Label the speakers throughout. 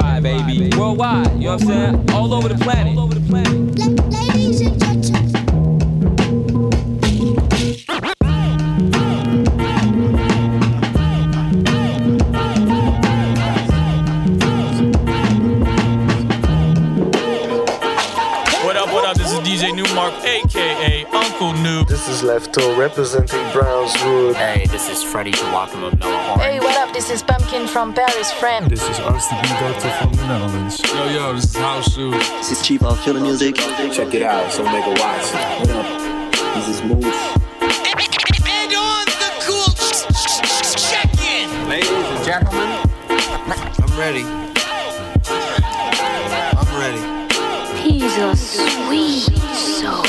Speaker 1: ride, baby. Worldwide, you know what I'm saying? All over the planet. All over the planet.
Speaker 2: Ladies and gentlemen.
Speaker 3: What up, what up? This is DJ Nu-Mark, aka Uncle New.
Speaker 4: This is Lefto representing Brownswood.
Speaker 5: Hey, this is Freddie Joachim of Noah Horn.
Speaker 6: Hey, what up? This is Pumpkin from Paris, friend.
Speaker 7: This is Arts the Beatdoctor from the Netherlands.
Speaker 3: Yo, yo, this is House Shoes.
Speaker 8: This is Chief of Chillin' Music.
Speaker 9: Check it out, so make a watch.
Speaker 8: What up? This is Moose.
Speaker 10: And on the cool check-in.
Speaker 9: Ladies and gentlemen, I'm ready. I'm ready.
Speaker 2: He's a sweet soul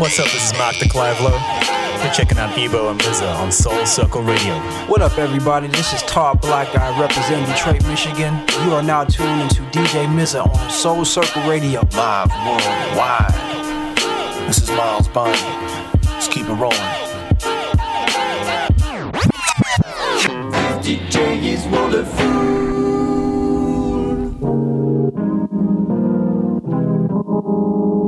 Speaker 11: What's up? This is Mark de Clive-Lowe. You're checking out Ebo and Liza on Soul Circle Radio.
Speaker 12: What up, everybody? This is Todd Black Guy representing Detroit, Michigan. You are now tuned into DJ Mza on Soul Circle Radio.
Speaker 13: Live worldwide. This is Miles Bond. Let's keep it rolling.
Speaker 14: DJ is wonderful.
Speaker 15: Peace and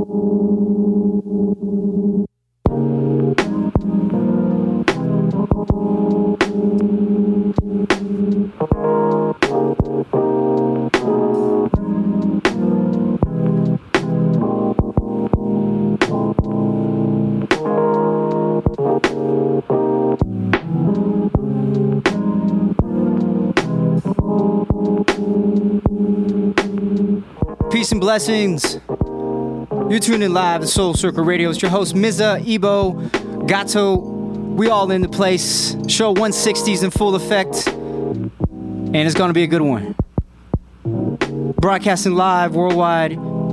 Speaker 15: blessings. You're tuning live to Soul Circle Radio. It's your host, Mza, Ebo, Gato. We all in the place. Show 160s in full effect. And it's going to be a good one. Broadcasting live worldwide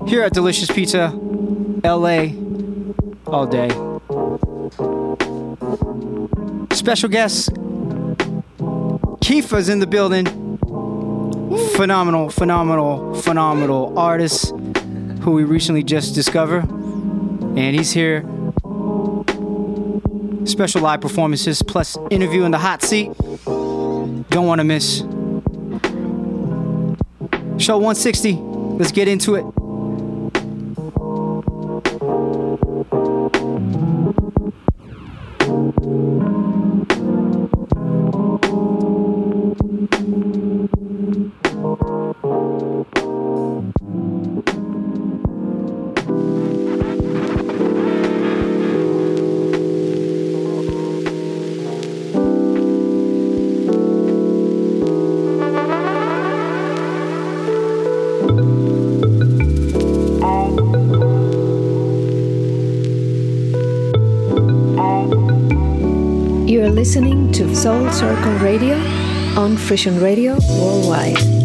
Speaker 15: here at Delicious Pizza, LA, all day. Special guest, Kiefer's in the building phenomenal, phenomenal, phenomenal artist who we recently just discovered. And he's here. Special live performances plus interview in the hot seat. Don't want to miss. Show 160. Let's get into it.
Speaker 16: Circle Radio on Frission Radio Worldwide.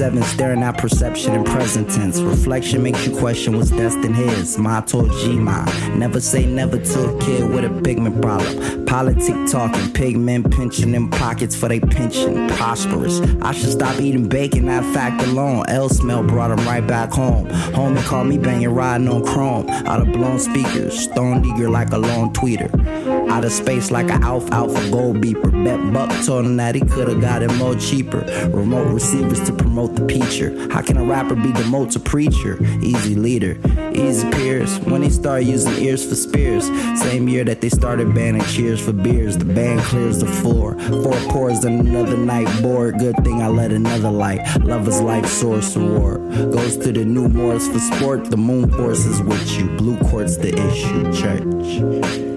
Speaker 2: Now
Speaker 17: 27, staring at perception in present tense. Reflection makes you question what's destined his. Ma told G-Ma, never say never to a kid with a pigment problem. Politic talking, pigment pinching in pockets for they pension. Prosperous. I should stop eating bacon, that fact alone. L smell brought him right back home. Homie called me banging, riding on chrome. Out of blown speakers, stoned eager like a lone tweeter. Out of space like an Alpha Alpha gold beeper. Bet Buck told him that he could've got it more cheaper. Remote receivers to promote the How can a rapper be demote to preacher? Easy leader, easy peers. When he start using ears for spears, same year that they started banning cheers for beers. The band clears the floor. Four pours and another night bored. Good thing I let another light. Love is life source award. Goes to the new Morris for sport. The moon forces with you. Blue court's the issue. Church.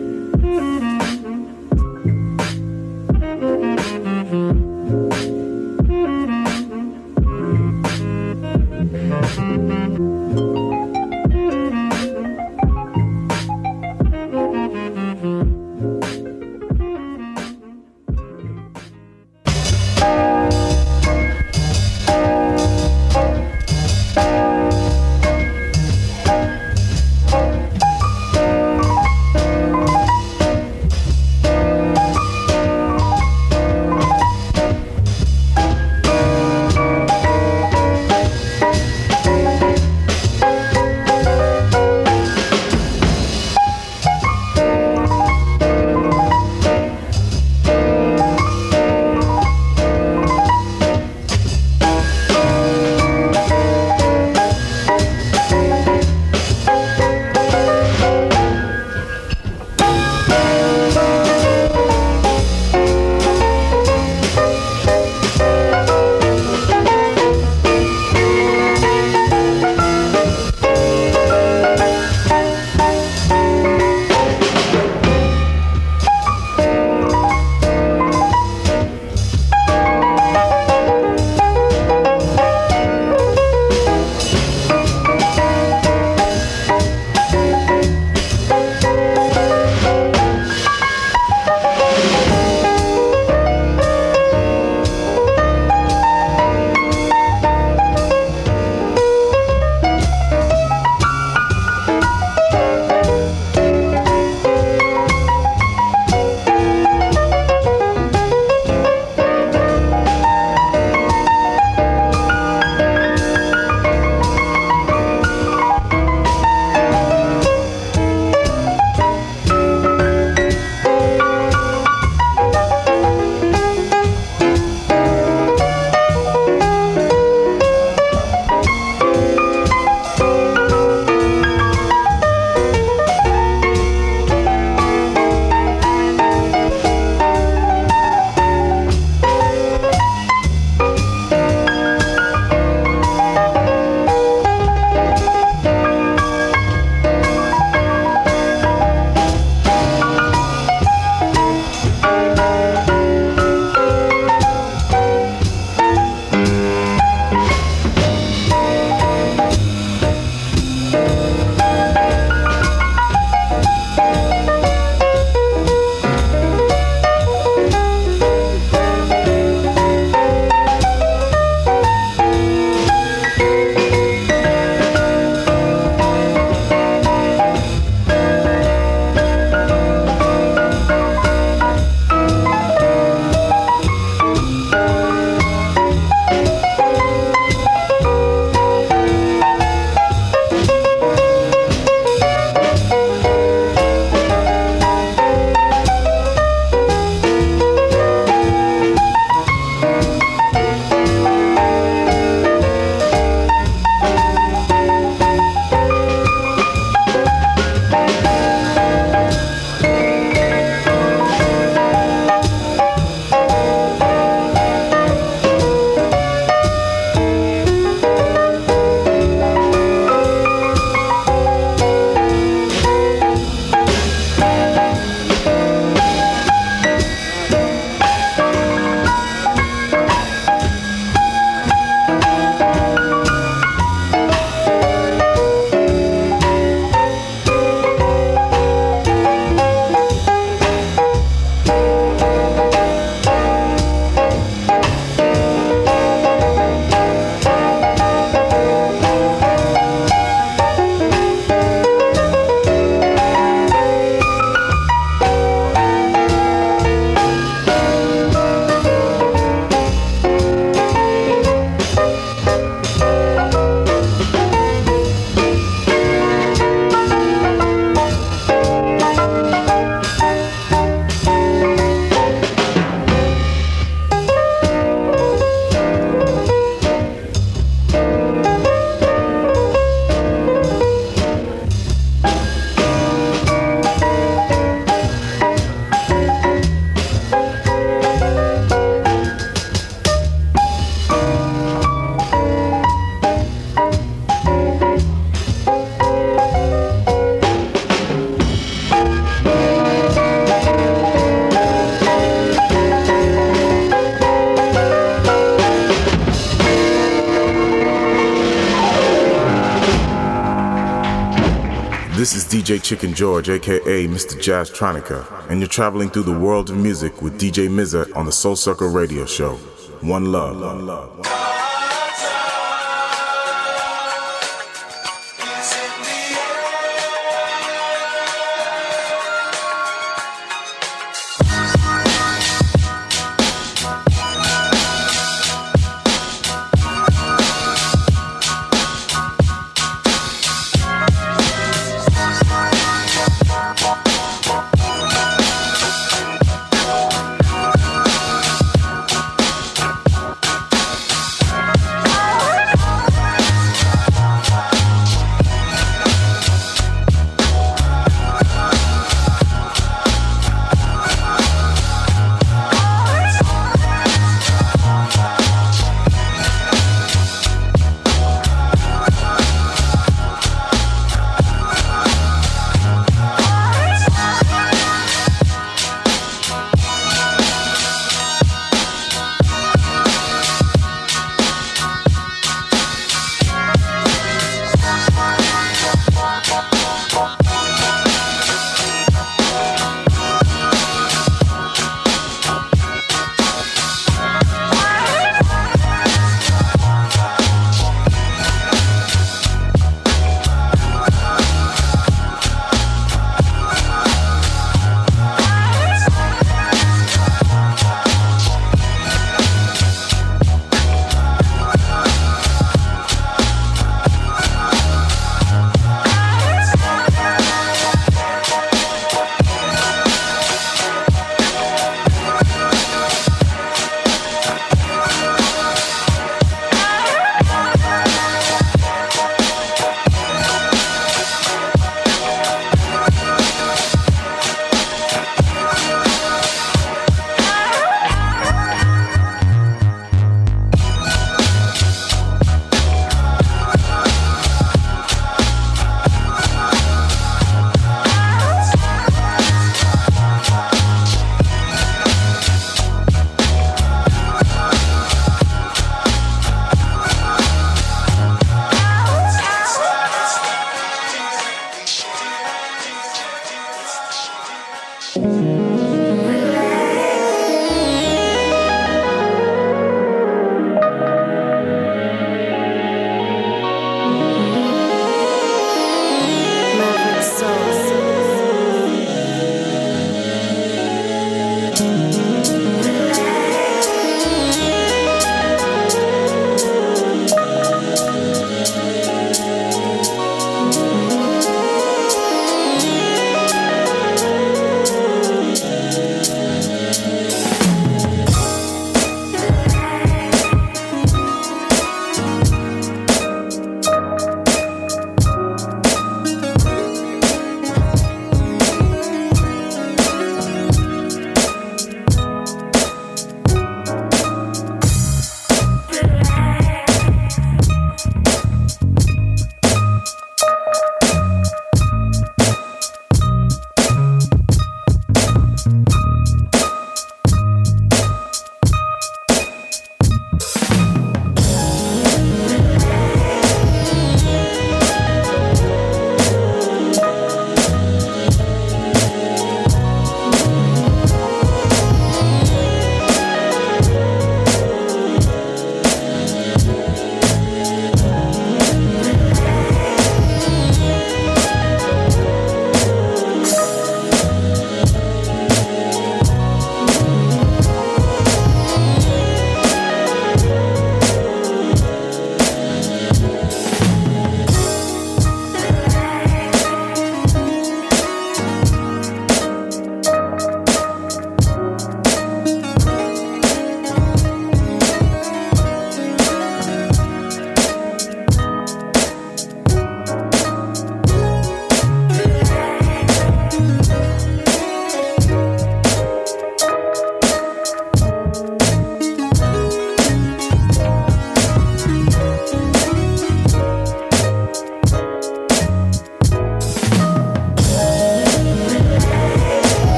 Speaker 18: Chicken George, aka Mr. Jazz Tronica, and you're traveling through the world of music with DJ Mza on the Soul Circle Radio Show. One love. One love.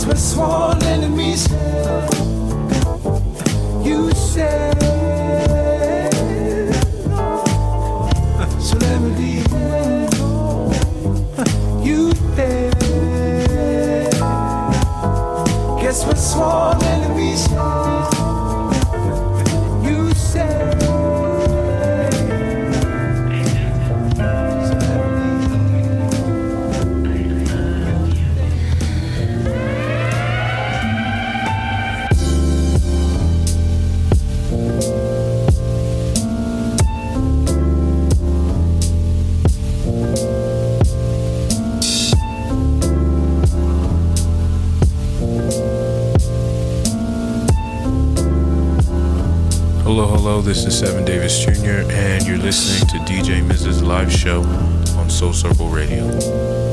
Speaker 19: Christmas sworn enemies.
Speaker 20: This is Seven Davis Jr., and you're listening to DJ Mza's live show on Soul Circle Radio.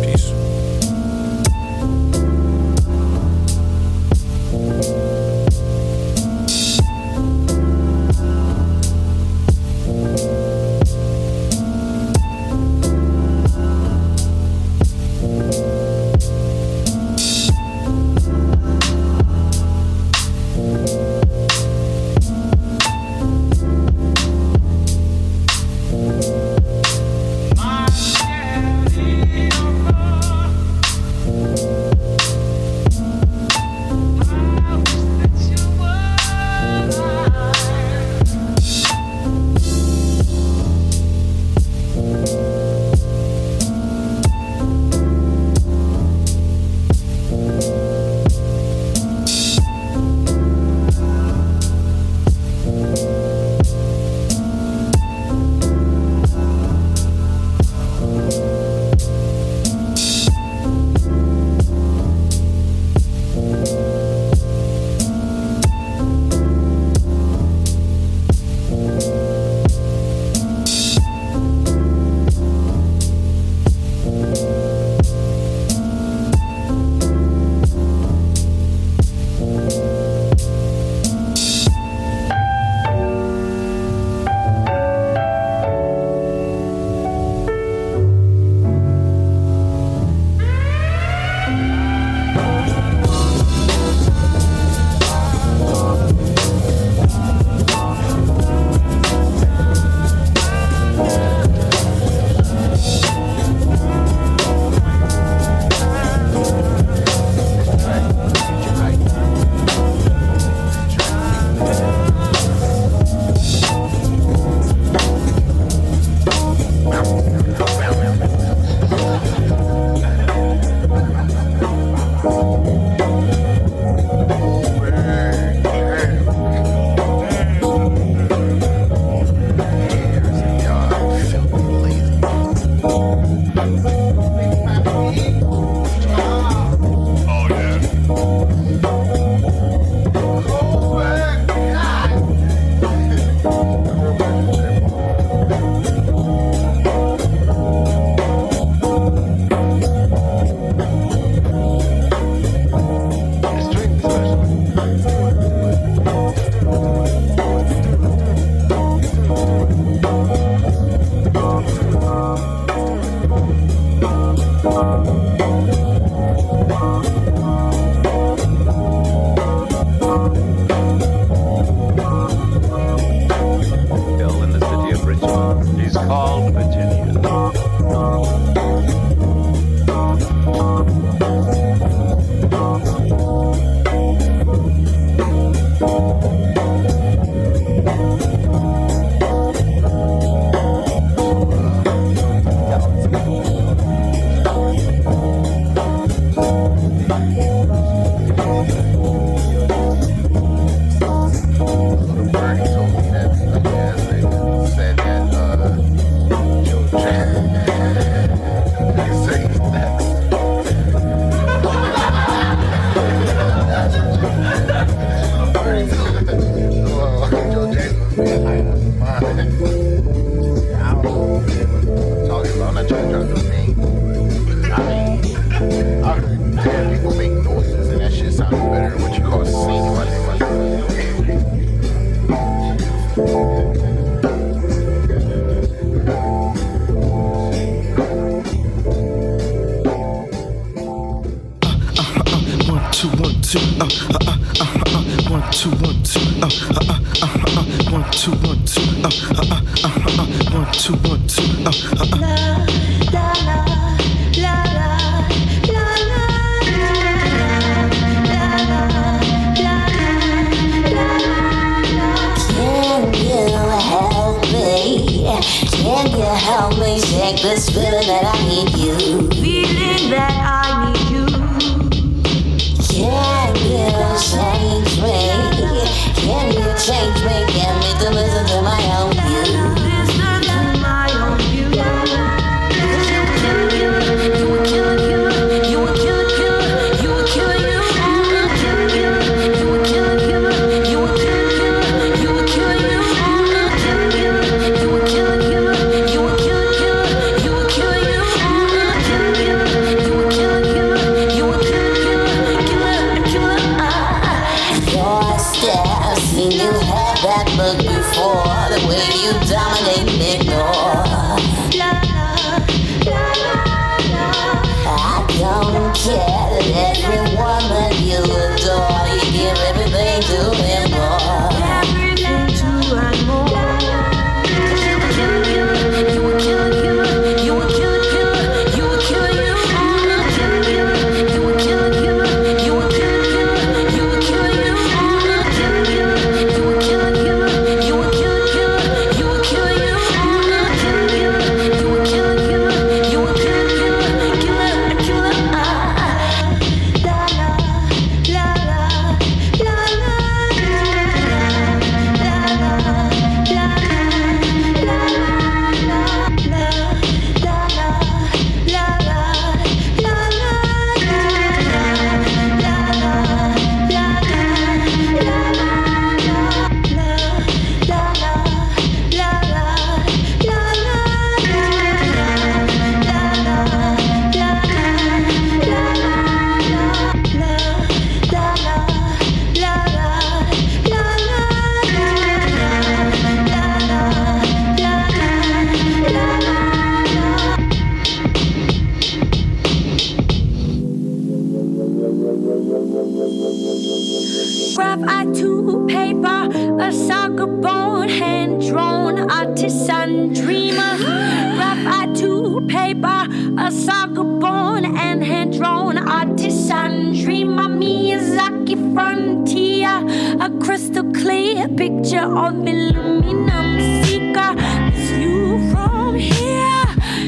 Speaker 21: grown and hand drawn artisan. Dream of Miyazaki frontier, a crystal clear picture of aluminum seeker. It's you from here.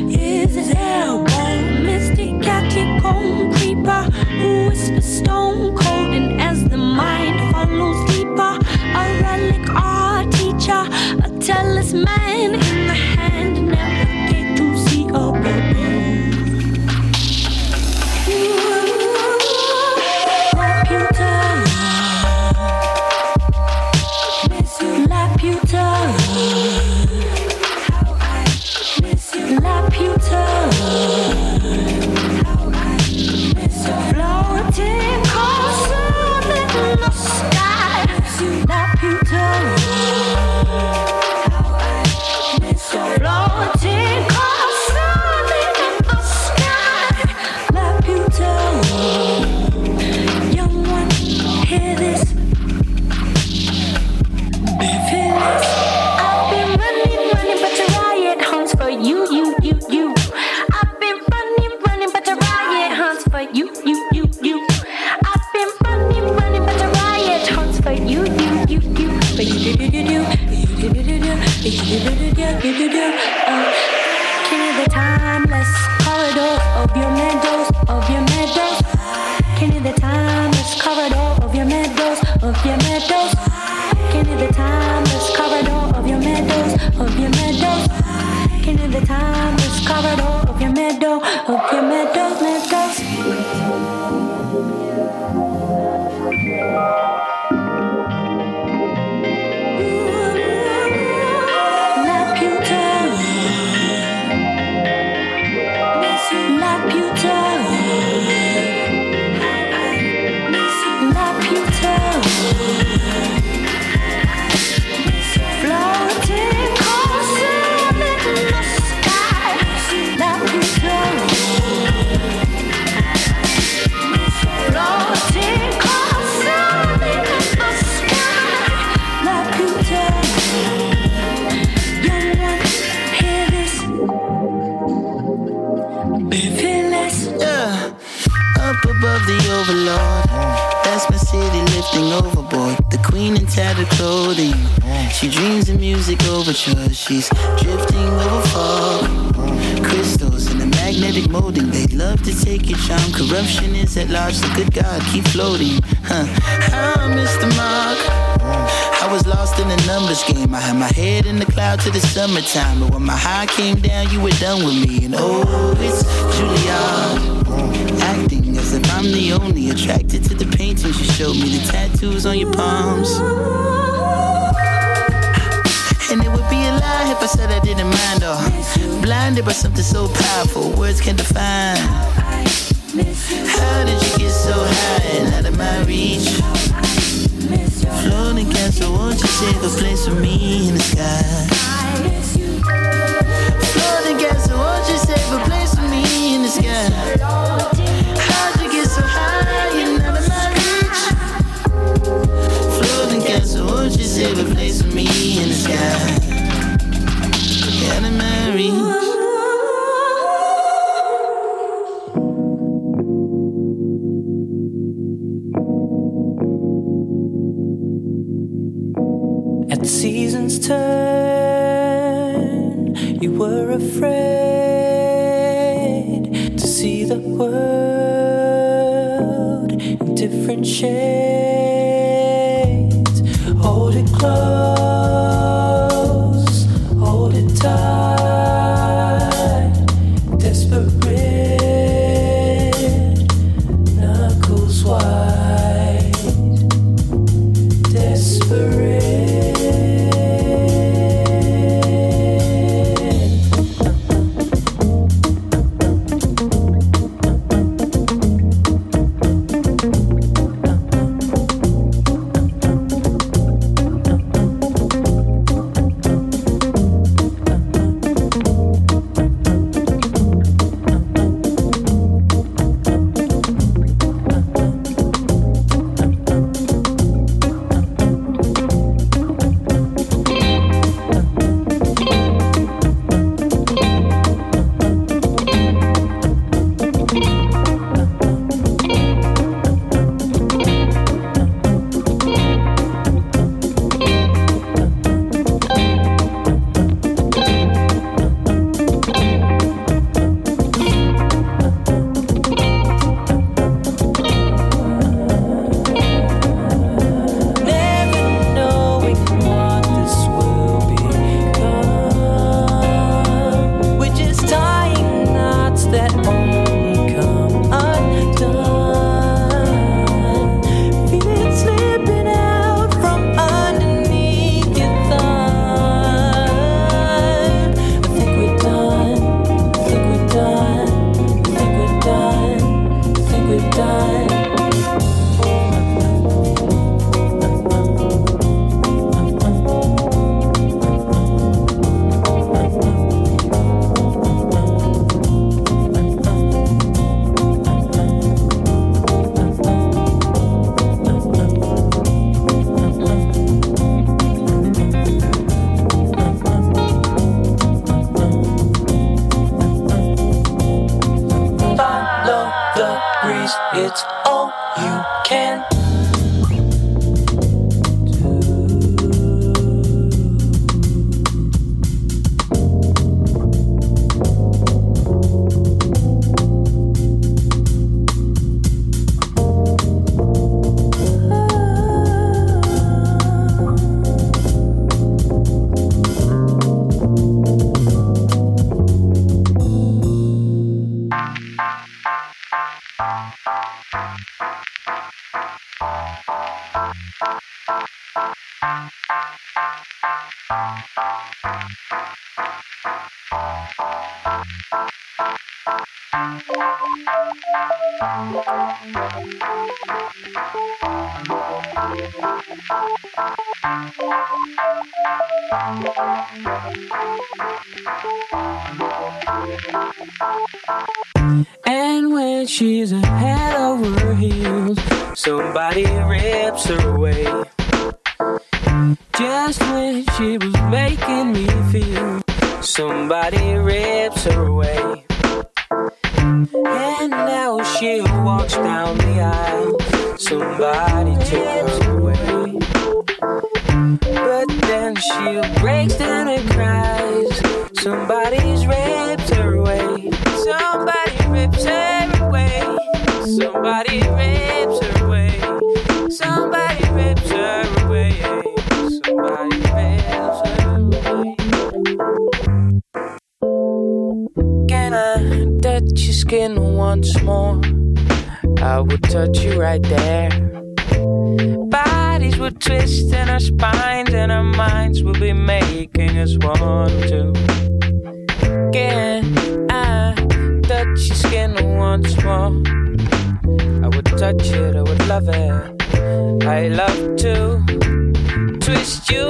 Speaker 21: Is there one mystic catacomb creeper who whispers stone? To the summertime. But when my high came down, you were done with me. And oh, it's Juilliard. Acting as if I'm the only attracted to the paintings you showed me, the tattoos on your palms. And it would be a lie if I said I didn't mind or blinded by something so powerful, words can't define. How did you get so high and out of my reach? Floating castle, won't you save a place for me in the sky? How'd you get so high and out of my reach? Floating castle, won't you save a place for me in the sky?
Speaker 22: she walks down the aisle, somebody took her away. But then she breaks down and cries. touch you right there. Bodies will twist in our spines, and our minds will be making us want to. Can I touch your skin once more? I would touch it, I would love it. I love to twist
Speaker 23: you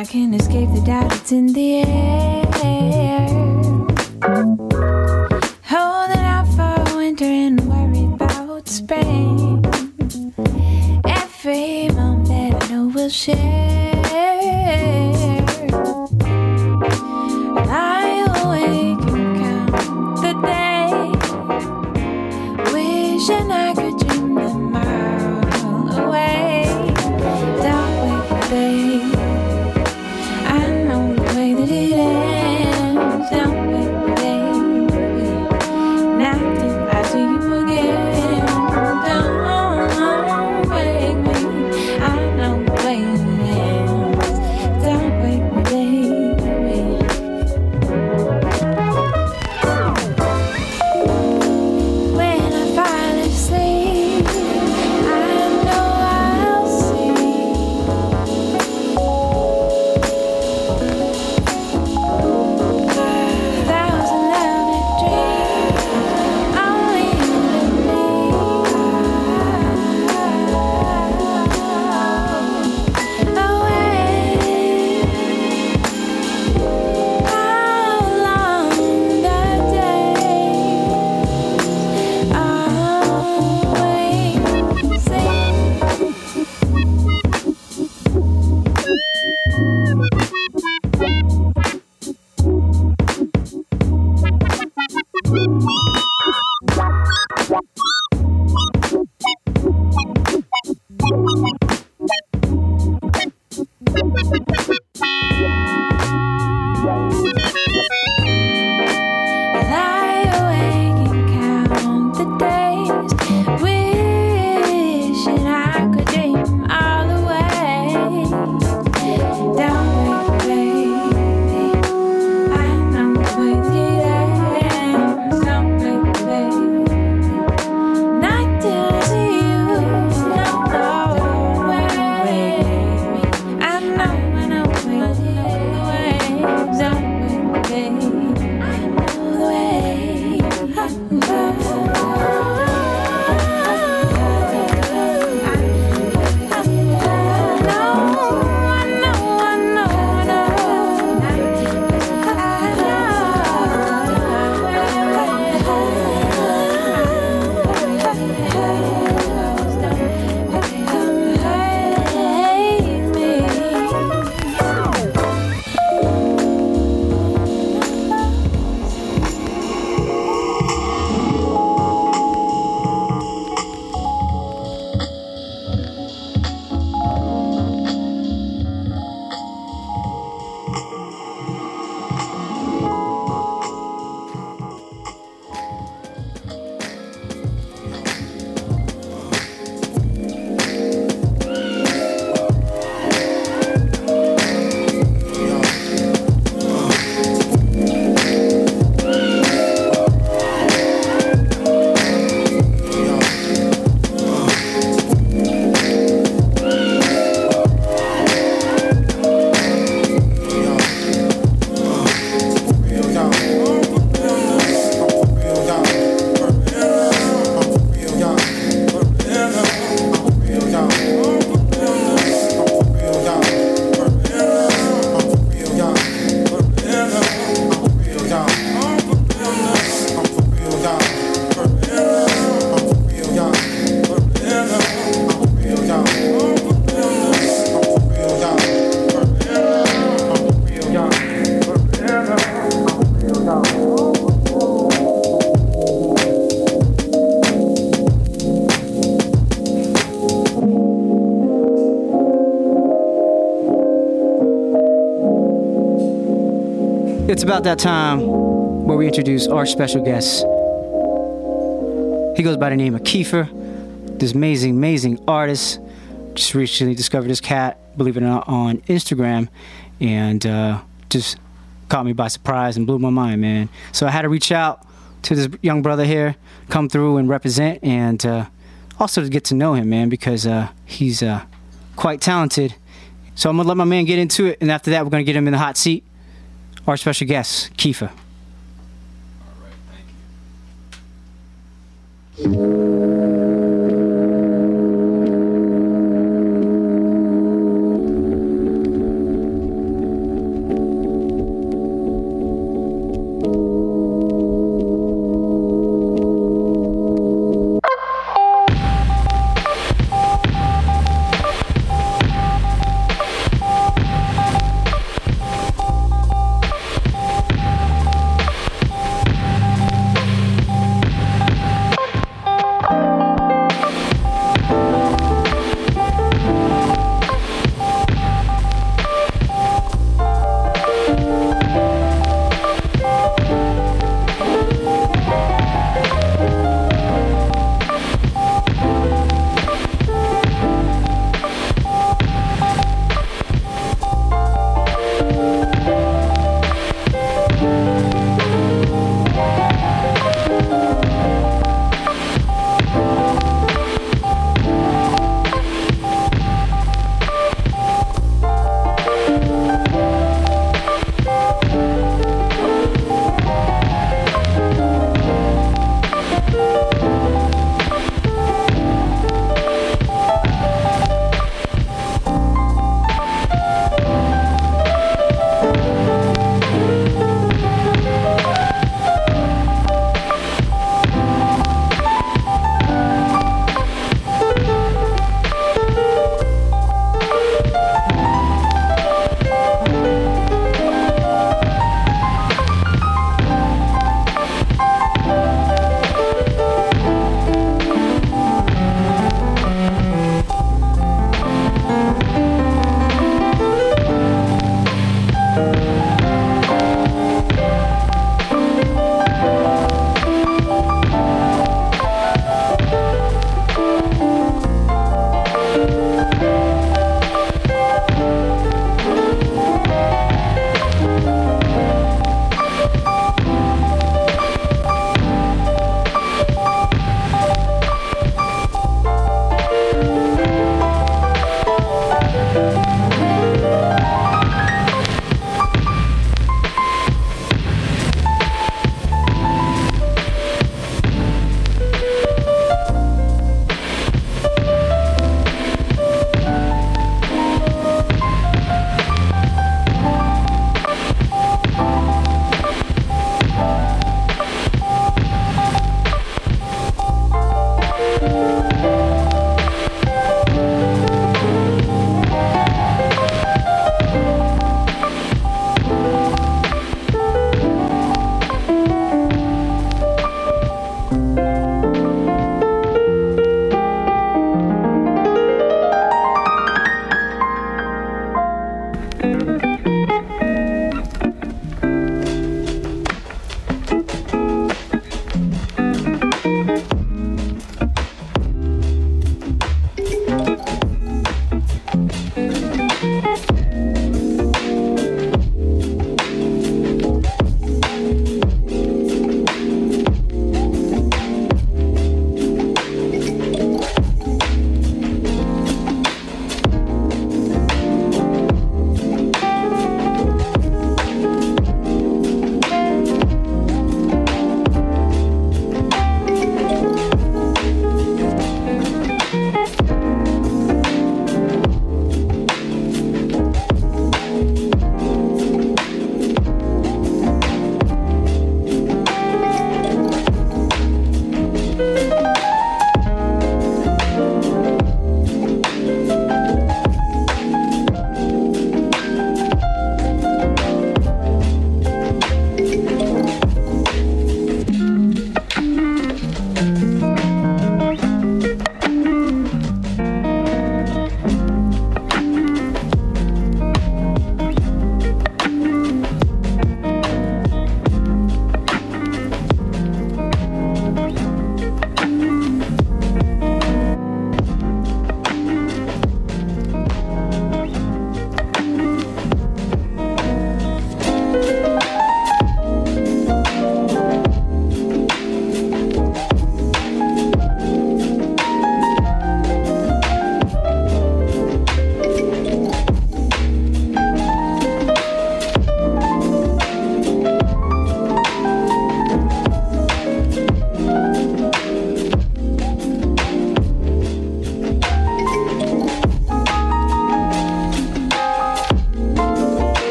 Speaker 23: I can't escape the doubt it's in the air. About that
Speaker 15: time where we introduce our special guest. He goes by the name of Kiefer, this amazing, amazing artist. Just recently discovered this cat, believe it or not, on Instagram, and uh, just caught me by surprise and blew my mind, man. So I had to reach out to this young brother here, come through and represent, and uh, also to get to know him, man, because uh, he's uh, quite talented. So I'm gonna let my man get into it, and after that, we're gonna get him in the hot seat. Our special guest, Kiefer.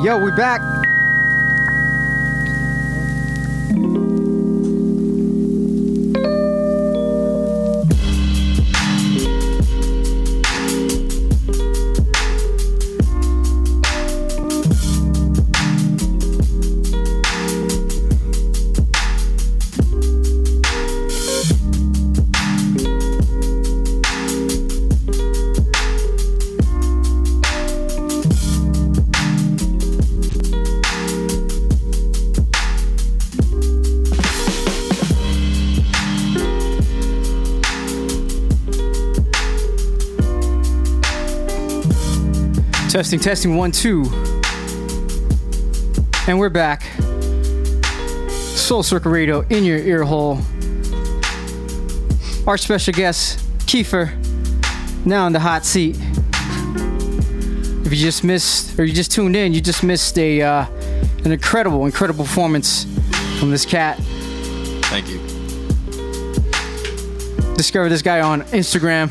Speaker 15: Yo, we back. Testing, testing, one, two. And we're back. Soul Circle Radio in your ear hole. Our special guest, Kiefer, now in the hot seat. If you just missed, or you just tuned in, you just missed a uh, an incredible, incredible performance from this cat.
Speaker 24: Thank you.
Speaker 15: Discovered this guy on Instagram,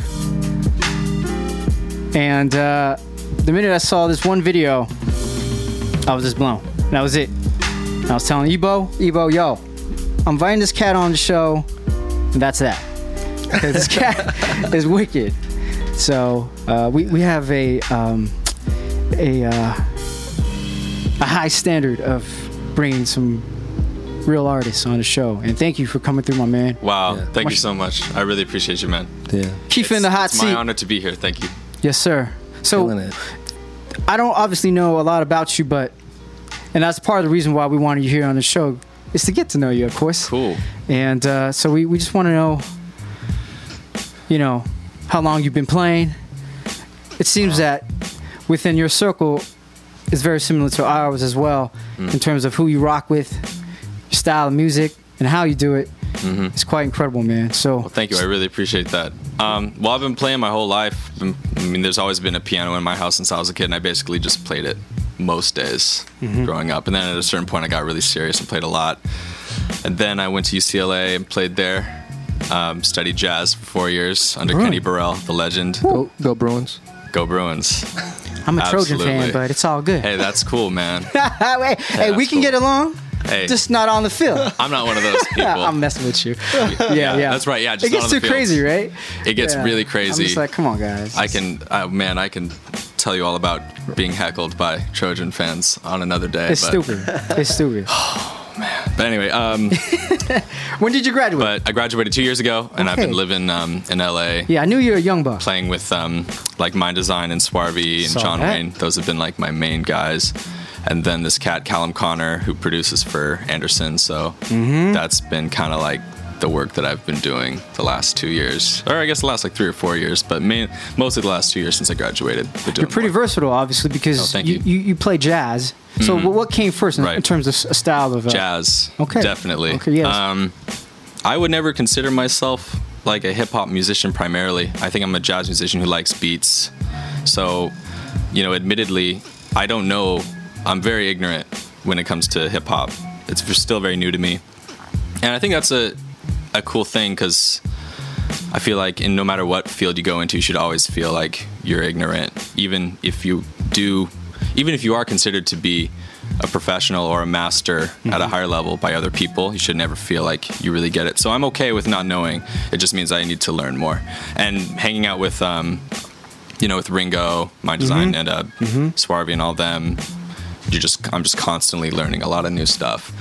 Speaker 15: and uh, the minute I saw this one video, I was just blown. That was it. I was telling Ebo, Ebo, yo, I'm inviting this cat on the show, and that's that. this cat is wicked. So uh, we we have a um, a uh, a high standard of bringing some real artists on the show. And thank you for coming through, my man.
Speaker 24: Wow, thank you so much. I really appreciate you, man.
Speaker 25: Yeah.
Speaker 15: Keith in the hot
Speaker 24: it's
Speaker 15: seat.
Speaker 24: my honor to be here. Thank you.
Speaker 15: Yes, sir. So I don't obviously know a lot about you, but and that's part of the reason why we wanted you here on the show is to get to know you, of course.
Speaker 24: Cool.
Speaker 15: And uh, so we, we just want to know, you know, how long you've been playing. It seems that within your circle is very similar to ours as well
Speaker 24: Mm.
Speaker 15: in terms of who you rock with, your style of music, and how you do it.
Speaker 24: Mhm.
Speaker 15: It's quite incredible, man. So
Speaker 24: Well, thank you. I really appreciate that. Um, well, I've been playing my whole life. I mean, there's always been a piano in my house since I was a kid, and I basically just played it most days
Speaker 15: Mhm.
Speaker 24: growing up. And then at a certain point, I got really serious and played a lot. And then I went to UCLA and played there. Um, studied jazz for four years under
Speaker 25: Really?
Speaker 24: Kenny Burrell, the legend.
Speaker 25: Go, go Bruins.
Speaker 24: Go Bruins.
Speaker 15: I'm a Trojan fan, but it's all good.
Speaker 24: Hey, that's cool, man.
Speaker 15: hey, hey, we
Speaker 24: that's
Speaker 15: can get along.
Speaker 24: Hey.
Speaker 15: Just not on the field.
Speaker 24: I'm not one of those people.
Speaker 15: I'm messing with you. Yeah, yeah.
Speaker 24: That's right. Yeah, just
Speaker 15: it gets
Speaker 24: not on the
Speaker 15: too
Speaker 24: field.
Speaker 15: crazy, right?
Speaker 24: It gets
Speaker 15: Yeah.
Speaker 24: really
Speaker 15: I'm
Speaker 24: crazy.
Speaker 15: just like, come on, guys.
Speaker 24: I can, uh, man, I can tell you all about being heckled by Trojan fans on another day.
Speaker 15: It's
Speaker 24: but,
Speaker 15: stupid. It's stupid. Oh man.
Speaker 24: But anyway, um,
Speaker 15: when did you graduate?
Speaker 24: But I graduated two years ago, and I've been living um, in LA.
Speaker 15: Yeah, I knew you were a young buck.
Speaker 24: Playing with um, like Mndsgn and Swarvy and
Speaker 15: Saw
Speaker 24: John
Speaker 15: that.
Speaker 24: Wayne. Those have been like my main guys. And then this cat, Callum Connor, who produces for Anderson. So
Speaker 15: Mhm.
Speaker 24: that's been kind of like the work that I've been doing the last two years, or I guess the last like three or four years, but main, mostly the last two years since I graduated.
Speaker 15: You're pretty versatile, obviously, because
Speaker 24: Oh,
Speaker 15: you, you. You, play jazz. So
Speaker 24: Mhm.
Speaker 15: what came first in,
Speaker 24: Right.
Speaker 15: in terms of style of uh,
Speaker 24: jazz.
Speaker 15: Okay.
Speaker 24: definitely.
Speaker 15: Okay, yes.
Speaker 24: Um, I would never consider myself like a hip hop musician primarily. I think I'm a jazz musician who likes beats. So, you know, admittedly, I don't know. I'm very ignorant when it comes to hip hop. It's still very new to me, and I think that's a a cool thing because I feel like in no matter what field you go into, you should always feel like you're ignorant, even if you do, even if you are considered to be a professional or a master at a higher level by other people. You should never feel like you really get it. So I'm okay with not knowing. It just means I need to learn more. And hanging out with, um, you know, with Ringo, Mndsgn,
Speaker 15: Mhm.
Speaker 24: and uh,
Speaker 15: Mhm.
Speaker 24: Swarvy and all them, you just I'm just constantly learning a lot of new stuff.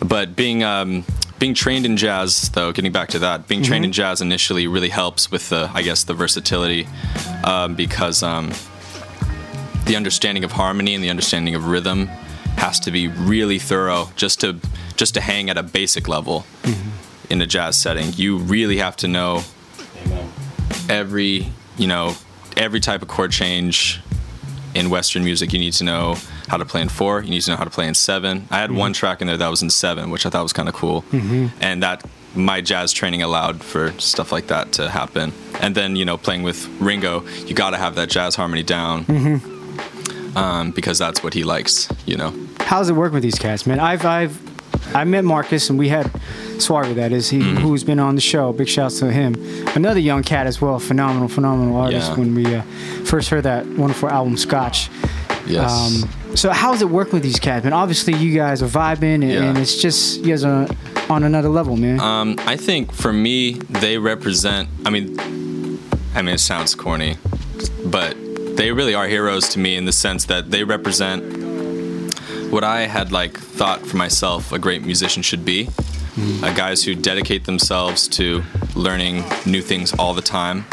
Speaker 24: But being um, being trained in jazz, though, getting back to that, being trained
Speaker 15: Mhm.
Speaker 24: in jazz initially really helps with the I guess the versatility um, because um, the understanding of harmony and the understanding of rhythm has to be really thorough just to just to hang at a basic level in a jazz setting. You really have to know every you know every type of chord change in Western music. You need to know how to play in four. You need to know how to play in seven. I had one track in there that was in seven, which I thought was kind of cool,
Speaker 15: Mhm.
Speaker 24: and that my jazz training allowed for stuff like that to happen. And then you know playing with Ringo, you got to have that jazz harmony down
Speaker 15: Mhm.
Speaker 24: um, because that's what he likes. You know.
Speaker 15: How's it working with these cats, man? I've I've I met Marcus and we had Swarvy, that is, he
Speaker 24: Mm-hmm.
Speaker 15: who's been on the show. Big shouts to him. Another young cat as well, phenomenal, phenomenal artist.
Speaker 24: Yeah.
Speaker 15: When we uh, first heard that wonderful album, Scotch.
Speaker 24: Yes.
Speaker 15: Um, so how's it working with these cats, man? Obviously, you guys are vibing, and,
Speaker 24: Yeah.
Speaker 15: and it's just you guys are on another level, man.
Speaker 24: Um, I think for me, they represent. I mean, I mean, it sounds corny, but they really are heroes to me in the sense that they represent what I had like thought for myself a great musician should be. Uh, guys who dedicate themselves to learning new things all the time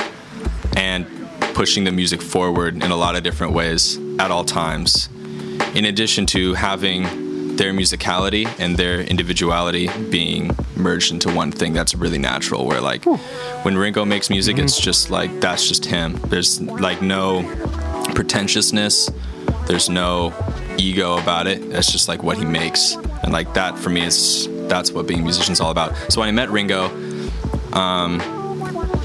Speaker 24: and pushing the music forward in a lot of different ways at all times. In addition to having their musicality and their individuality being merged into one thing that's really natural where like when Ringo makes music it's just like that's just him. There's like no pretentiousness. There's no ego about it. It's just like what he makes. And like that for me is that's what being a musician is all about. So when I met Ringo, um,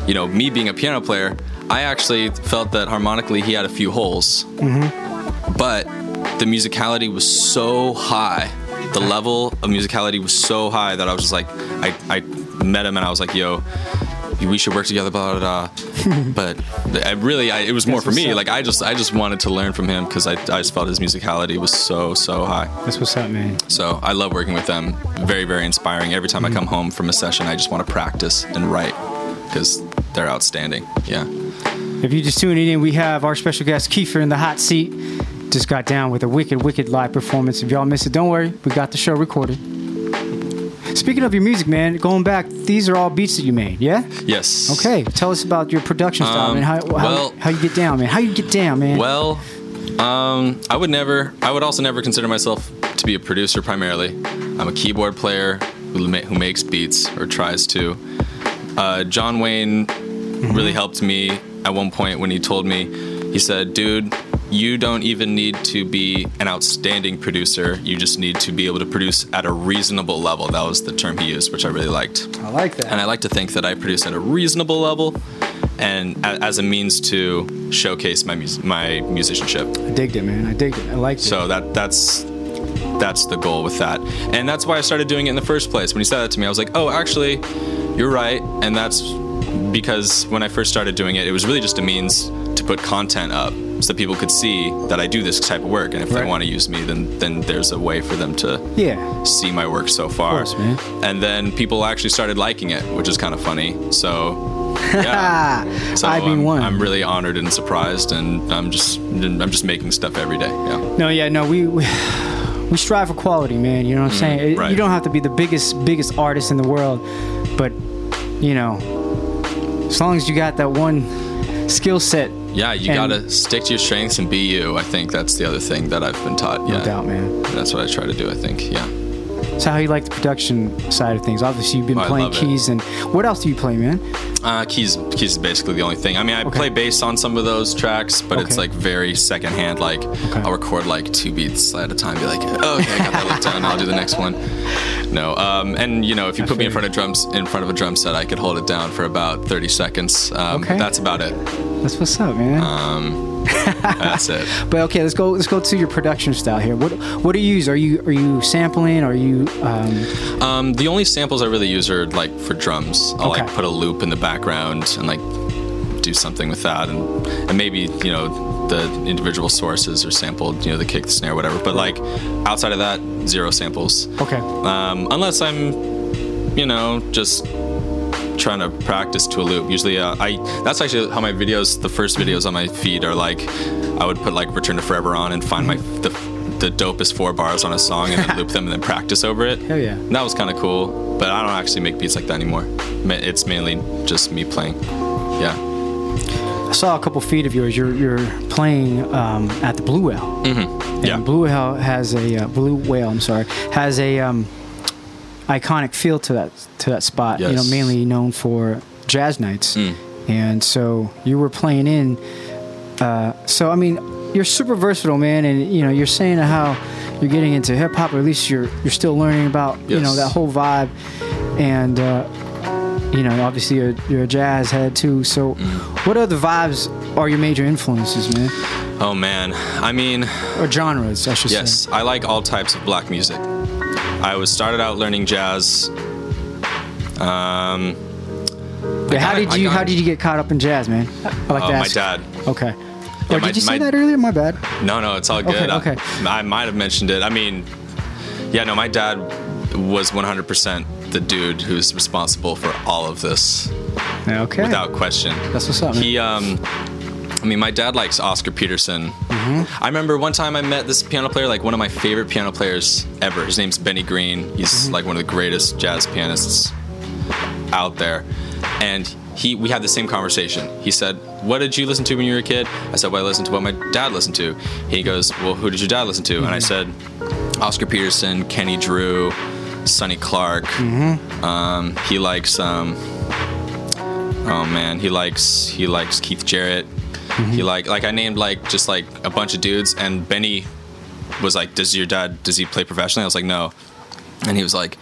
Speaker 24: you know, me being a piano player, I actually felt that harmonically he had a few holes
Speaker 15: Mm-hmm.
Speaker 24: But the musicality was so high. The level of musicality was so high that I was just like, I, I met him and I was like, yo, we should work together, blah, blah, blah. but I really, I, it was more
Speaker 15: That's
Speaker 24: for me.
Speaker 15: up.
Speaker 24: Like, I just, I just wanted to learn from him because I, I just felt his musicality was so, so high.
Speaker 15: That's what's up, man.
Speaker 24: So I love working with them. Very, very inspiring. Every time I mm-hmm. come home from a session, I just want to practice and write because they're outstanding. Yeah.
Speaker 15: If you just tuning in, we have our special guest Kiefer in the hot seat. Just got down with a wicked, wicked live performance. If y'all missed it, don't worry, we got the show recorded. Speaking of your music, man, going back, these are all beats that you made, yeah?
Speaker 24: Yes.
Speaker 15: Okay, tell us about your production style,
Speaker 24: Um,
Speaker 15: man. How, how,
Speaker 24: well-
Speaker 15: how you get down, man? How you get down, man?
Speaker 24: Well, um, I would never. I would also never consider myself to be a producer primarily. I'm a keyboard player who, ma- who makes beats or tries to. Uh, John Wayne really helped me at one point when he told me. He said, "Dude, you don't even need to be an outstanding producer. You just need to be able to produce at a reasonable level." That was the term he used, which I really liked.
Speaker 15: I like that.
Speaker 24: And I like to think that I produce at a reasonable level, and as a means to showcase my mus- my musicianship.
Speaker 15: I digged it, man. I digged it. I liked it.
Speaker 24: So that that's that's the goal with that, and that's why I started doing it in the first place. When he said that to me, I was like, oh, actually, you're right, and that's because when I first started doing it, it was really just a means to put content up so that people could see that I do this type of work, and if they want to use me, then then there's a way for them to
Speaker 15: Yeah.
Speaker 24: see my work so far.
Speaker 15: course, man.
Speaker 24: And then people actually started liking it, which is kind of funny. So yeah. so
Speaker 15: I being
Speaker 24: I'm,
Speaker 15: one.
Speaker 24: I'm really honored and surprised, and I'm just I'm just making stuff every day. Yeah.
Speaker 15: No, yeah, no, we, we we strive for quality, man. You know what I'm
Speaker 24: Mm,
Speaker 15: saying? It-
Speaker 24: right.
Speaker 15: You don't have to be the biggest biggest artist in the world, but you know, as long as you got that one skill set,
Speaker 24: Yeah, you
Speaker 15: And-
Speaker 24: gotta stick to your strengths and be you. I think that's the other thing that I've been taught.
Speaker 15: no
Speaker 24: Yeah,
Speaker 15: doubt, man.
Speaker 24: that's what I try to do. I think. Yeah.
Speaker 15: So how you like the production side of things? Obviously, you've been
Speaker 24: Oh, I
Speaker 15: playing
Speaker 24: love it.
Speaker 15: keys, and what else do you play, man?
Speaker 24: Uh, keys, keys is basically the only thing. I mean, I play bass on some of those tracks, but it's like very secondhand. Like I'll record like two beats at a time. Be like, oh, okay, I got that licked down. I'll do the next one. No, um, and you know, if you put me in front of drums, in front of a drum set, I could hold it down for about 30 seconds. Um,
Speaker 15: Okay.
Speaker 24: That's about it.
Speaker 15: That's what's up, man.
Speaker 24: Um, that's it.
Speaker 15: But okay, let's go. Let's go to your production style here. What What do you use? Are you Are you sampling? Are you? Um,
Speaker 24: Um, the only samples I really use are like for drums. I'll
Speaker 15: Okay.
Speaker 24: like put a loop in the background and like do something with that, and and maybe you know the individual sources are sampled, you know the kick, the snare, whatever. But like outside of that, zero samples.
Speaker 15: okay.
Speaker 24: Um, unless I'm, you know, just trying to practice to a loop. Usually, uh, I that's actually how my videos, the first videos on my feed are like. I would put like Return to Forever on and find my the, the dopest four bars on a song and then loop them and then practice over it.
Speaker 15: Hell yeah.
Speaker 24: And that was kind of cool, but I don't actually make beats like that anymore. It's mainly just me playing. Yeah.
Speaker 15: I saw a couple feet of yours. You're You're playing um, at the Blue Whale.
Speaker 24: Mm-hmm. Yeah.
Speaker 15: Blue Whale has a uh, Blue Whale. I'm sorry, has a um, iconic feel to that to that spot. You know, mainly known for jazz nights.
Speaker 24: Mm.
Speaker 15: And so you were playing in. Uh, so I mean, you're super versatile, man. And you know, you're saying how you're getting into hip hop, or at least you're you're still learning about you know that whole vibe. And uh, you know, obviously you're, you're a jazz head too. So,
Speaker 24: Mm-hmm.
Speaker 15: what other vibes are your major influences, man?
Speaker 24: Oh man, I mean,
Speaker 15: or genres, I should say.
Speaker 24: yes, I like all types of black music. I was started out learning jazz. Um,
Speaker 15: Yeah, how did
Speaker 24: I
Speaker 15: you how did you get caught up in jazz, man? I like
Speaker 24: uh,
Speaker 15: to
Speaker 24: my dad.
Speaker 15: Okay.
Speaker 24: Yeah,
Speaker 15: or
Speaker 24: my-
Speaker 15: did you say
Speaker 24: my-
Speaker 15: that earlier? My bad.
Speaker 24: No, no, it's all
Speaker 15: Okay,
Speaker 24: good. I-
Speaker 15: okay.
Speaker 24: I, might have mentioned it. I mean, yeah, no, my dad was 100% the dude who's responsible for all of this.
Speaker 15: Okay.
Speaker 24: Without question.
Speaker 15: That's what's up, man.
Speaker 24: He, um, I mean, my dad likes Oscar Peterson.
Speaker 15: Mm-hmm.
Speaker 24: I remember one time I met this piano player, like one of my favorite piano players ever. His name's Benny Green. He's
Speaker 15: Mm-hmm.
Speaker 24: like one of the greatest jazz pianists out there. And he, we had the same conversation. He said, "What did you listen to when you were a kid?" I said, "Well, I listened to what my dad listened to." He goes, "Well, who did your dad listen to?" And I said, "Oscar Peterson, Kenny Drew, Sonny Clark. Um, he likes um, oh man, he likes he likes Keith Jarrett. He like like I named like just like a bunch of dudes, and Benny was like, "Does your dad does he play professionally?" I was like, "No," and he was like,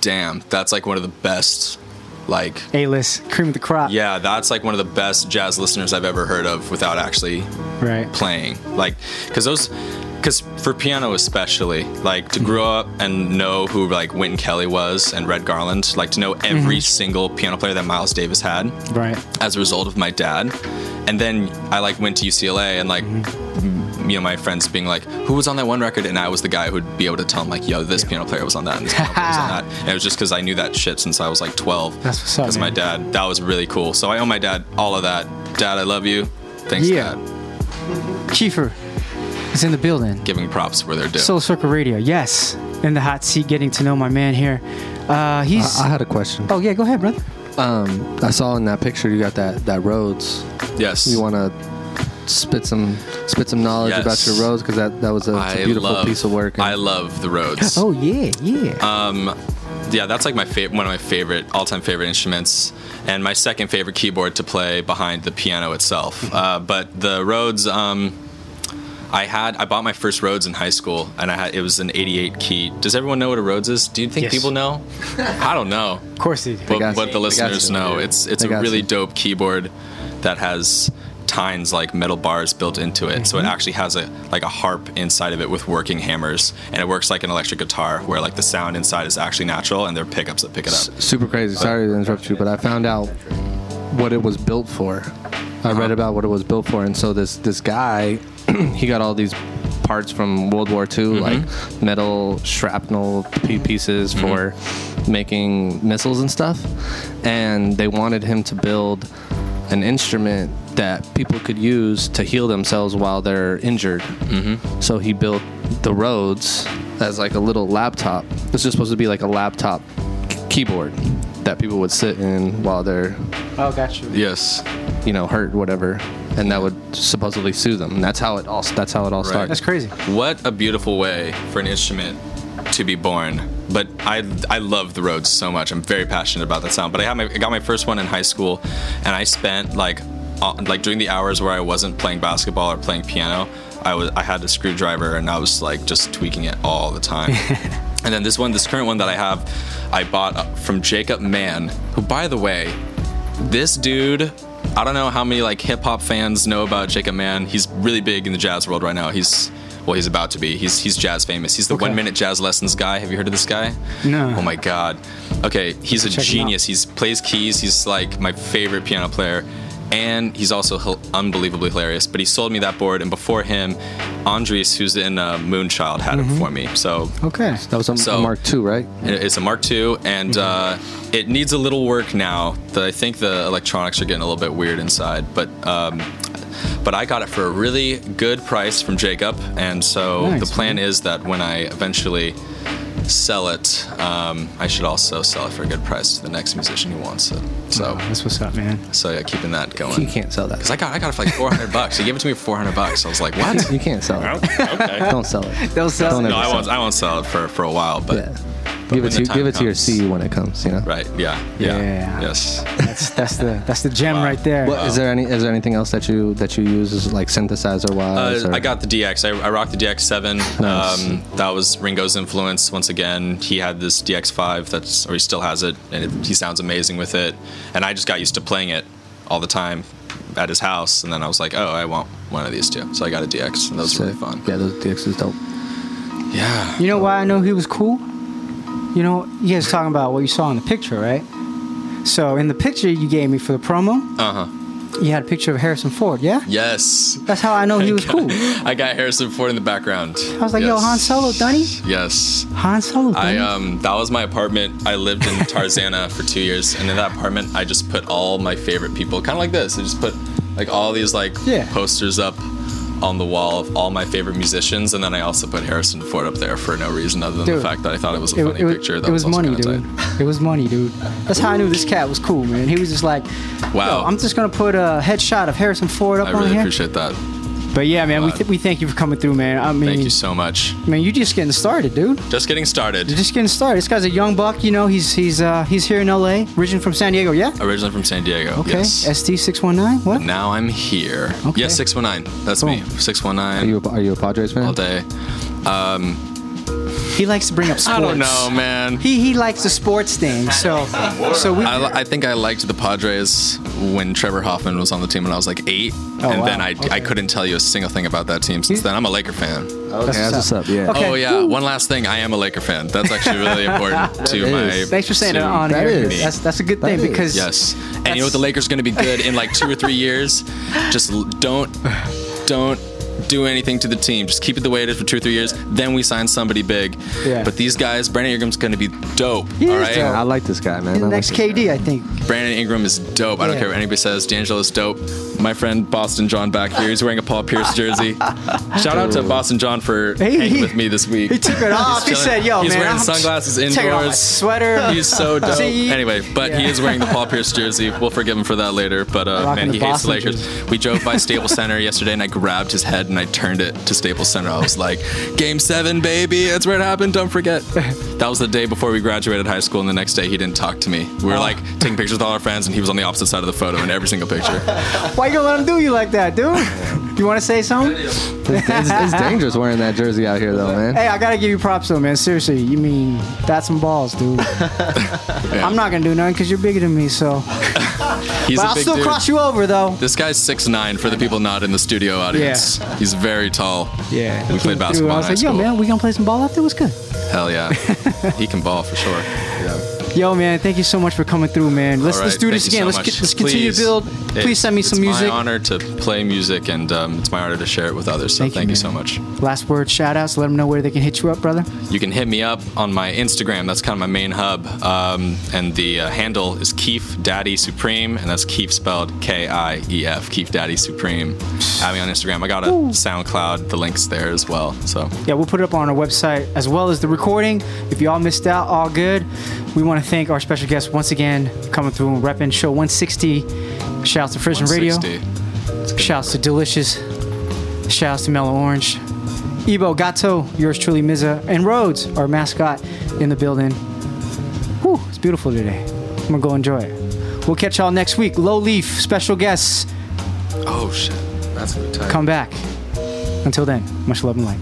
Speaker 24: "Damn, that's like one of the best." Like
Speaker 15: A-list, cream of the crop.
Speaker 24: yeah, that's like one of the best jazz listeners I've ever heard of without actually
Speaker 15: Right.
Speaker 24: playing. Like, because those, because for piano especially, like to grow up and know who like Wynton Kelly was and Red Garland, like to know every
Speaker 15: Mhm.
Speaker 24: single piano player that Miles Davis had,
Speaker 15: Right.
Speaker 24: as a result of my dad. And then I like went to UCLA and like, m- you know, my friends being like, who was on that one record? And I was the guy who'd be able to tell them like, yo, this piano player was on that and this piano player was on that. And it was just because I knew that shit since I was like 12.
Speaker 15: That's what's up,
Speaker 24: Because my dad, that was really cool. So I owe my dad all of that. Dad, I love you. Thanks,
Speaker 15: Yeah.
Speaker 24: Dad.
Speaker 15: Kiefer, It's in the building.
Speaker 24: Giving props where they're due.
Speaker 15: Soul Circle Radio, yes. In the hot seat, getting to know my man here. Uh, he's.
Speaker 25: I, I had a question.
Speaker 15: Oh yeah, go ahead, brother.
Speaker 25: Um, I saw in that picture you got that that Rhodes.
Speaker 24: Yes.
Speaker 25: You want to spit some spit some knowledge about your Rhodes because that that was a, it's a
Speaker 24: I
Speaker 25: beautiful
Speaker 24: love,
Speaker 25: piece of work.
Speaker 24: I love the Rhodes.
Speaker 15: Oh yeah, yeah.
Speaker 24: Um, yeah, that's like my favorite, one of my favorite, all-time favorite instruments, and my second favorite keyboard to play behind the piano itself. Uh, but the Rhodes, um, I had, I bought my first Rhodes in high school, and I had, it was an '88 key. Does everyone know what a Rhodes is? Do you think
Speaker 15: Yes.
Speaker 24: people know? I don't know.
Speaker 15: Of course they do.
Speaker 24: But, but the
Speaker 25: They
Speaker 24: listeners
Speaker 25: you.
Speaker 24: know it's it's a really
Speaker 25: you.
Speaker 24: dope keyboard that has tines like metal bars built into it so it actually has a like a harp inside of it with working hammers and it works like an electric guitar where like the sound inside is actually natural and there are pickups that pick it up
Speaker 25: Super crazy. Sorry to interrupt you, but I found out what it was built for. I
Speaker 24: Uh-huh.
Speaker 25: read about what it was built for, and so this this guy, he got all these parts from World War II,
Speaker 24: Mm-hmm.
Speaker 25: like metal shrapnel p- pieces
Speaker 24: Mm-hmm.
Speaker 25: for making missiles and stuff, and they wanted him to build an instrument that people could use to heal themselves while they're injured. Mm-hmm. So he built the Rhodes as like a little laptop. This is supposed to be like a laptop keyboard that people would sit in while they're,
Speaker 15: Oh, got you.
Speaker 24: yes
Speaker 25: you know, hurt, whatever, and that would supposedly soothe them. And that's how it all. That's how it all
Speaker 24: Right.
Speaker 25: started.
Speaker 15: That's crazy.
Speaker 24: what a beautiful way for an instrument to be born but I, I love the Rhodes so much. I'm very passionate about that sound. But I, had my, I got my first one in high school, and I spent like uh, like during the hours where I wasn't playing basketball or playing piano, I was I had a screwdriver and I was like just tweaking it all the time. and then this one, this current one that I have, I bought uh, from Jacob Mann, who by the way, this dude. I don't know how many like hip hop fans know about Jacob Mann. He's really big in the jazz world right now. He's well, he's about to be. He's he's jazz famous. He's the
Speaker 15: Okay.
Speaker 24: one minute jazz lessons guy. Have you heard of this guy?
Speaker 15: No.
Speaker 24: Oh my god. Okay, he's a
Speaker 15: Check
Speaker 24: genius. He plays keys. He's like my favorite piano player. And he's also unbelievably hilarious. But he sold me that board, and before him, Andris, who's in uh, Moonchild, had it for me. So
Speaker 15: Okay.
Speaker 25: That was a,
Speaker 24: So-
Speaker 25: a Mark II, right?
Speaker 24: It's a Mark II, and uh, it needs a little work now. That I think the electronics are getting a little bit weird inside, but um, but I got it for a really good price from Jacob, and so
Speaker 15: Nice,
Speaker 24: the plan is that when I eventually sell it, um, I should also sell it for a good price to the next musician who wants it. So
Speaker 15: Oh, that's what's up, man.
Speaker 24: so yeah, keeping that going.
Speaker 25: You can't sell that.
Speaker 24: Cause I got I got it for like 400 bucks. He gave it to me for 400 bucks. I was like, what?
Speaker 25: You can't sell it.
Speaker 24: okay.
Speaker 25: Don't sell it.
Speaker 15: Don't sell
Speaker 25: Don't
Speaker 15: it.
Speaker 24: No,
Speaker 25: ever
Speaker 24: I
Speaker 25: sell
Speaker 24: won't. I won't sell it for for a while, but.
Speaker 25: Yeah.
Speaker 24: But
Speaker 25: Give it to
Speaker 24: the
Speaker 25: give
Speaker 24: time
Speaker 25: it to your C when it comes. You know.
Speaker 24: Right. Yeah. Yeah.
Speaker 15: Yeah.
Speaker 24: Yes.
Speaker 15: That's that's the that's the gem right there.
Speaker 25: What is there any? Is there anything else that you that you use as like synthesizer wise?
Speaker 24: Uh, I got the DX. I, I rocked the DX7.
Speaker 25: Nice.
Speaker 24: Um, that was Ringo's influence once again. He had this DX5 that's, or he still has it, and it, he sounds amazing with it. And I just got used to playing it all the time at his house, and then I was like, oh, I want one of these too. So I got a DX, and that was really fun.
Speaker 25: Yeah, those DX is dope.
Speaker 24: Yeah.
Speaker 15: You know why I know he was cool? You know, you guys talking about what you saw in the picture, right? So in the picture you gave me for the promo,
Speaker 24: Uh huh.
Speaker 15: you had a picture of Harrison Ford, yeah?
Speaker 24: Yes.
Speaker 15: That's how I know he was cool.
Speaker 24: I got Harrison Ford in the background.
Speaker 15: I was like, yo, Han Solo, Dunny?
Speaker 24: Yes.
Speaker 15: Han Solo,
Speaker 24: I um that was my apartment. I lived in Tarzana for two years, and in that apartment, I just put all my favorite people, kind of like this. I just put like all these like
Speaker 15: Yeah.
Speaker 24: posters up on the wall of all my favorite musicians, and then I also put Harrison Ford up there for no reason other than
Speaker 15: Dude,
Speaker 24: the fact that I thought it was a
Speaker 15: it,
Speaker 24: funny
Speaker 15: it
Speaker 24: picture. That
Speaker 15: it was,
Speaker 24: also
Speaker 15: money, dude. It was money, dude. That's how I knew this cat was cool, man. He was just like,
Speaker 24: Wow.
Speaker 15: I'm just gonna put a headshot of Harrison Ford up
Speaker 24: I
Speaker 15: on
Speaker 24: really
Speaker 15: here.
Speaker 24: appreciate that.
Speaker 15: But yeah, man, we, th- we thank you for coming through, man. I mean,
Speaker 24: Thank you so much.
Speaker 15: man, you're just getting started, dude.
Speaker 24: Just getting started.
Speaker 15: You're just getting started. This guy's a young buck, you know. He's he's uh he's here in L.A. Originally from San Diego, yeah.
Speaker 24: Originally from San Diego.
Speaker 15: Okay.
Speaker 24: Yes.
Speaker 15: ST six one nine. What?
Speaker 24: Now I'm here.
Speaker 15: Okay.
Speaker 24: Yes, six one nine. That's me. Six one nine.
Speaker 25: Are you a, are you a Padres fan?
Speaker 24: all day. Um,
Speaker 15: He likes to bring up sports.
Speaker 24: I don't know, man.
Speaker 15: He he likes the sports thing. So so we.
Speaker 24: I, I think I liked the Padres when Trevor Hoffman was on the team when I was like eight,
Speaker 15: Oh,
Speaker 24: and
Speaker 15: wow.
Speaker 24: then I, I couldn't tell you a single thing about that team since then. I'm a Laker fan.
Speaker 25: Okay, that's what's up. Yeah.
Speaker 15: Okay.
Speaker 24: Oh yeah, one last thing. I am a Laker fan. That's actually really important to
Speaker 25: That
Speaker 24: my.
Speaker 25: is.
Speaker 15: Thanks for saying
Speaker 24: to
Speaker 15: that on
Speaker 25: That
Speaker 15: here.
Speaker 25: is.
Speaker 15: That's that's a good
Speaker 25: That
Speaker 15: thing
Speaker 25: is.
Speaker 15: because
Speaker 24: Yes, and you know what? The Lakers are going to be good in like two or three years. Just don't, don't do anything to the team. Just keep it the way it is for two or three years. Then we sign somebody big.
Speaker 15: Yeah.
Speaker 24: But these guys, Brandon Ingram's going to be dope.
Speaker 15: He
Speaker 24: all
Speaker 15: is
Speaker 24: right.
Speaker 15: dope.
Speaker 25: I like this guy, man.
Speaker 15: The
Speaker 25: I like
Speaker 15: next
Speaker 25: this
Speaker 15: KD, I think.
Speaker 24: Brandon Ingram is dope. I don't
Speaker 15: Yeah.
Speaker 24: care what anybody says. D'Angelo's dope. My friend Boston John back here, he's wearing a Paul Pierce jersey. Shout out to Boston John for
Speaker 15: Hey,
Speaker 24: hanging
Speaker 15: he-
Speaker 24: with me this week.
Speaker 15: He took it off. He
Speaker 24: chilling.
Speaker 15: said, "Yo,
Speaker 24: he's
Speaker 15: man,
Speaker 24: wearing
Speaker 15: I'm
Speaker 24: sunglasses
Speaker 15: taking off my
Speaker 24: indoors.
Speaker 15: sweater."
Speaker 24: He's so dope.
Speaker 15: See?
Speaker 24: Anyway, but he is wearing the Paul Pierce jersey. We'll forgive him for that later. But uh, man,
Speaker 15: the
Speaker 24: he hates the
Speaker 15: Boston
Speaker 24: Lakers. We drove by Staples Center yesterday, and I grabbed his head and I turned it to Staples Center. I was like, "Game seven, baby! That's where it happened. Don't forget." that was the day before we graduated high school, and the next day he didn't talk to me. We were
Speaker 15: Oh.
Speaker 24: like taking pictures with all our friends, and he was on the opposite side of the photo in every single picture.
Speaker 15: Why you gonna let him do you like that, dude? You want to say something?
Speaker 25: It's, it's, it's dangerous wearing that jersey out here, though, man.
Speaker 15: Hey, I gotta give you props though, man. Seriously, you mean that's some balls, dude. I'm not gonna do nothing because you're bigger than me, so.
Speaker 24: He's
Speaker 15: but
Speaker 24: a
Speaker 15: I'll
Speaker 24: big
Speaker 15: still
Speaker 24: dude.
Speaker 15: cross you over though.
Speaker 24: This guy's six nine for the people not in the studio audience. He's very tall.
Speaker 15: Yeah.
Speaker 24: We played
Speaker 15: Through,
Speaker 24: basketball
Speaker 15: I
Speaker 24: in
Speaker 15: was like, yo, man, we gonna play some ball after? What's good?
Speaker 24: Hell yeah. he can ball for sure.
Speaker 15: Yo, man, thank you so much for coming through, man. Let's
Speaker 24: All
Speaker 15: let's do this
Speaker 24: you
Speaker 15: again.
Speaker 24: so
Speaker 15: let's get, let's continue
Speaker 24: Please.
Speaker 15: to build.
Speaker 24: It-
Speaker 15: Please send me some
Speaker 24: It's
Speaker 15: music.
Speaker 24: my honor to play music, and um, it's my honor to share it with others. So
Speaker 15: Thank
Speaker 24: thank,
Speaker 15: you,
Speaker 24: you, so much.
Speaker 15: Last word, shout outs. Let them know where they can hit you up, brother.
Speaker 24: You can hit me up on my Instagram. That's kind of my main hub, um, and the uh, handle is Kief Daddy Supreme, and that's Keef spelled K-I-E-F. Kief Daddy Supreme. Add me on Instagram. I got a SoundCloud. The link's there as well. So
Speaker 15: Yeah, we'll put it up on our website as well as the recording. If y'all missed out, all good. We want to thank our special guest once again coming through and repping show 160. Shouts to Frission Radio.
Speaker 24: 160.
Speaker 15: Shouts to Delicious. Shouts to Mellow Orange. Ebo, Gato, yours truly, Mza, and Rhodes, our mascot, in the building. Whew, it's beautiful today. I'm gonna go enjoy it. We'll catch y'all next week. Low Leaf, special guests,
Speaker 24: Oh shit, that's a good time.
Speaker 15: come back. Until then, much love and light.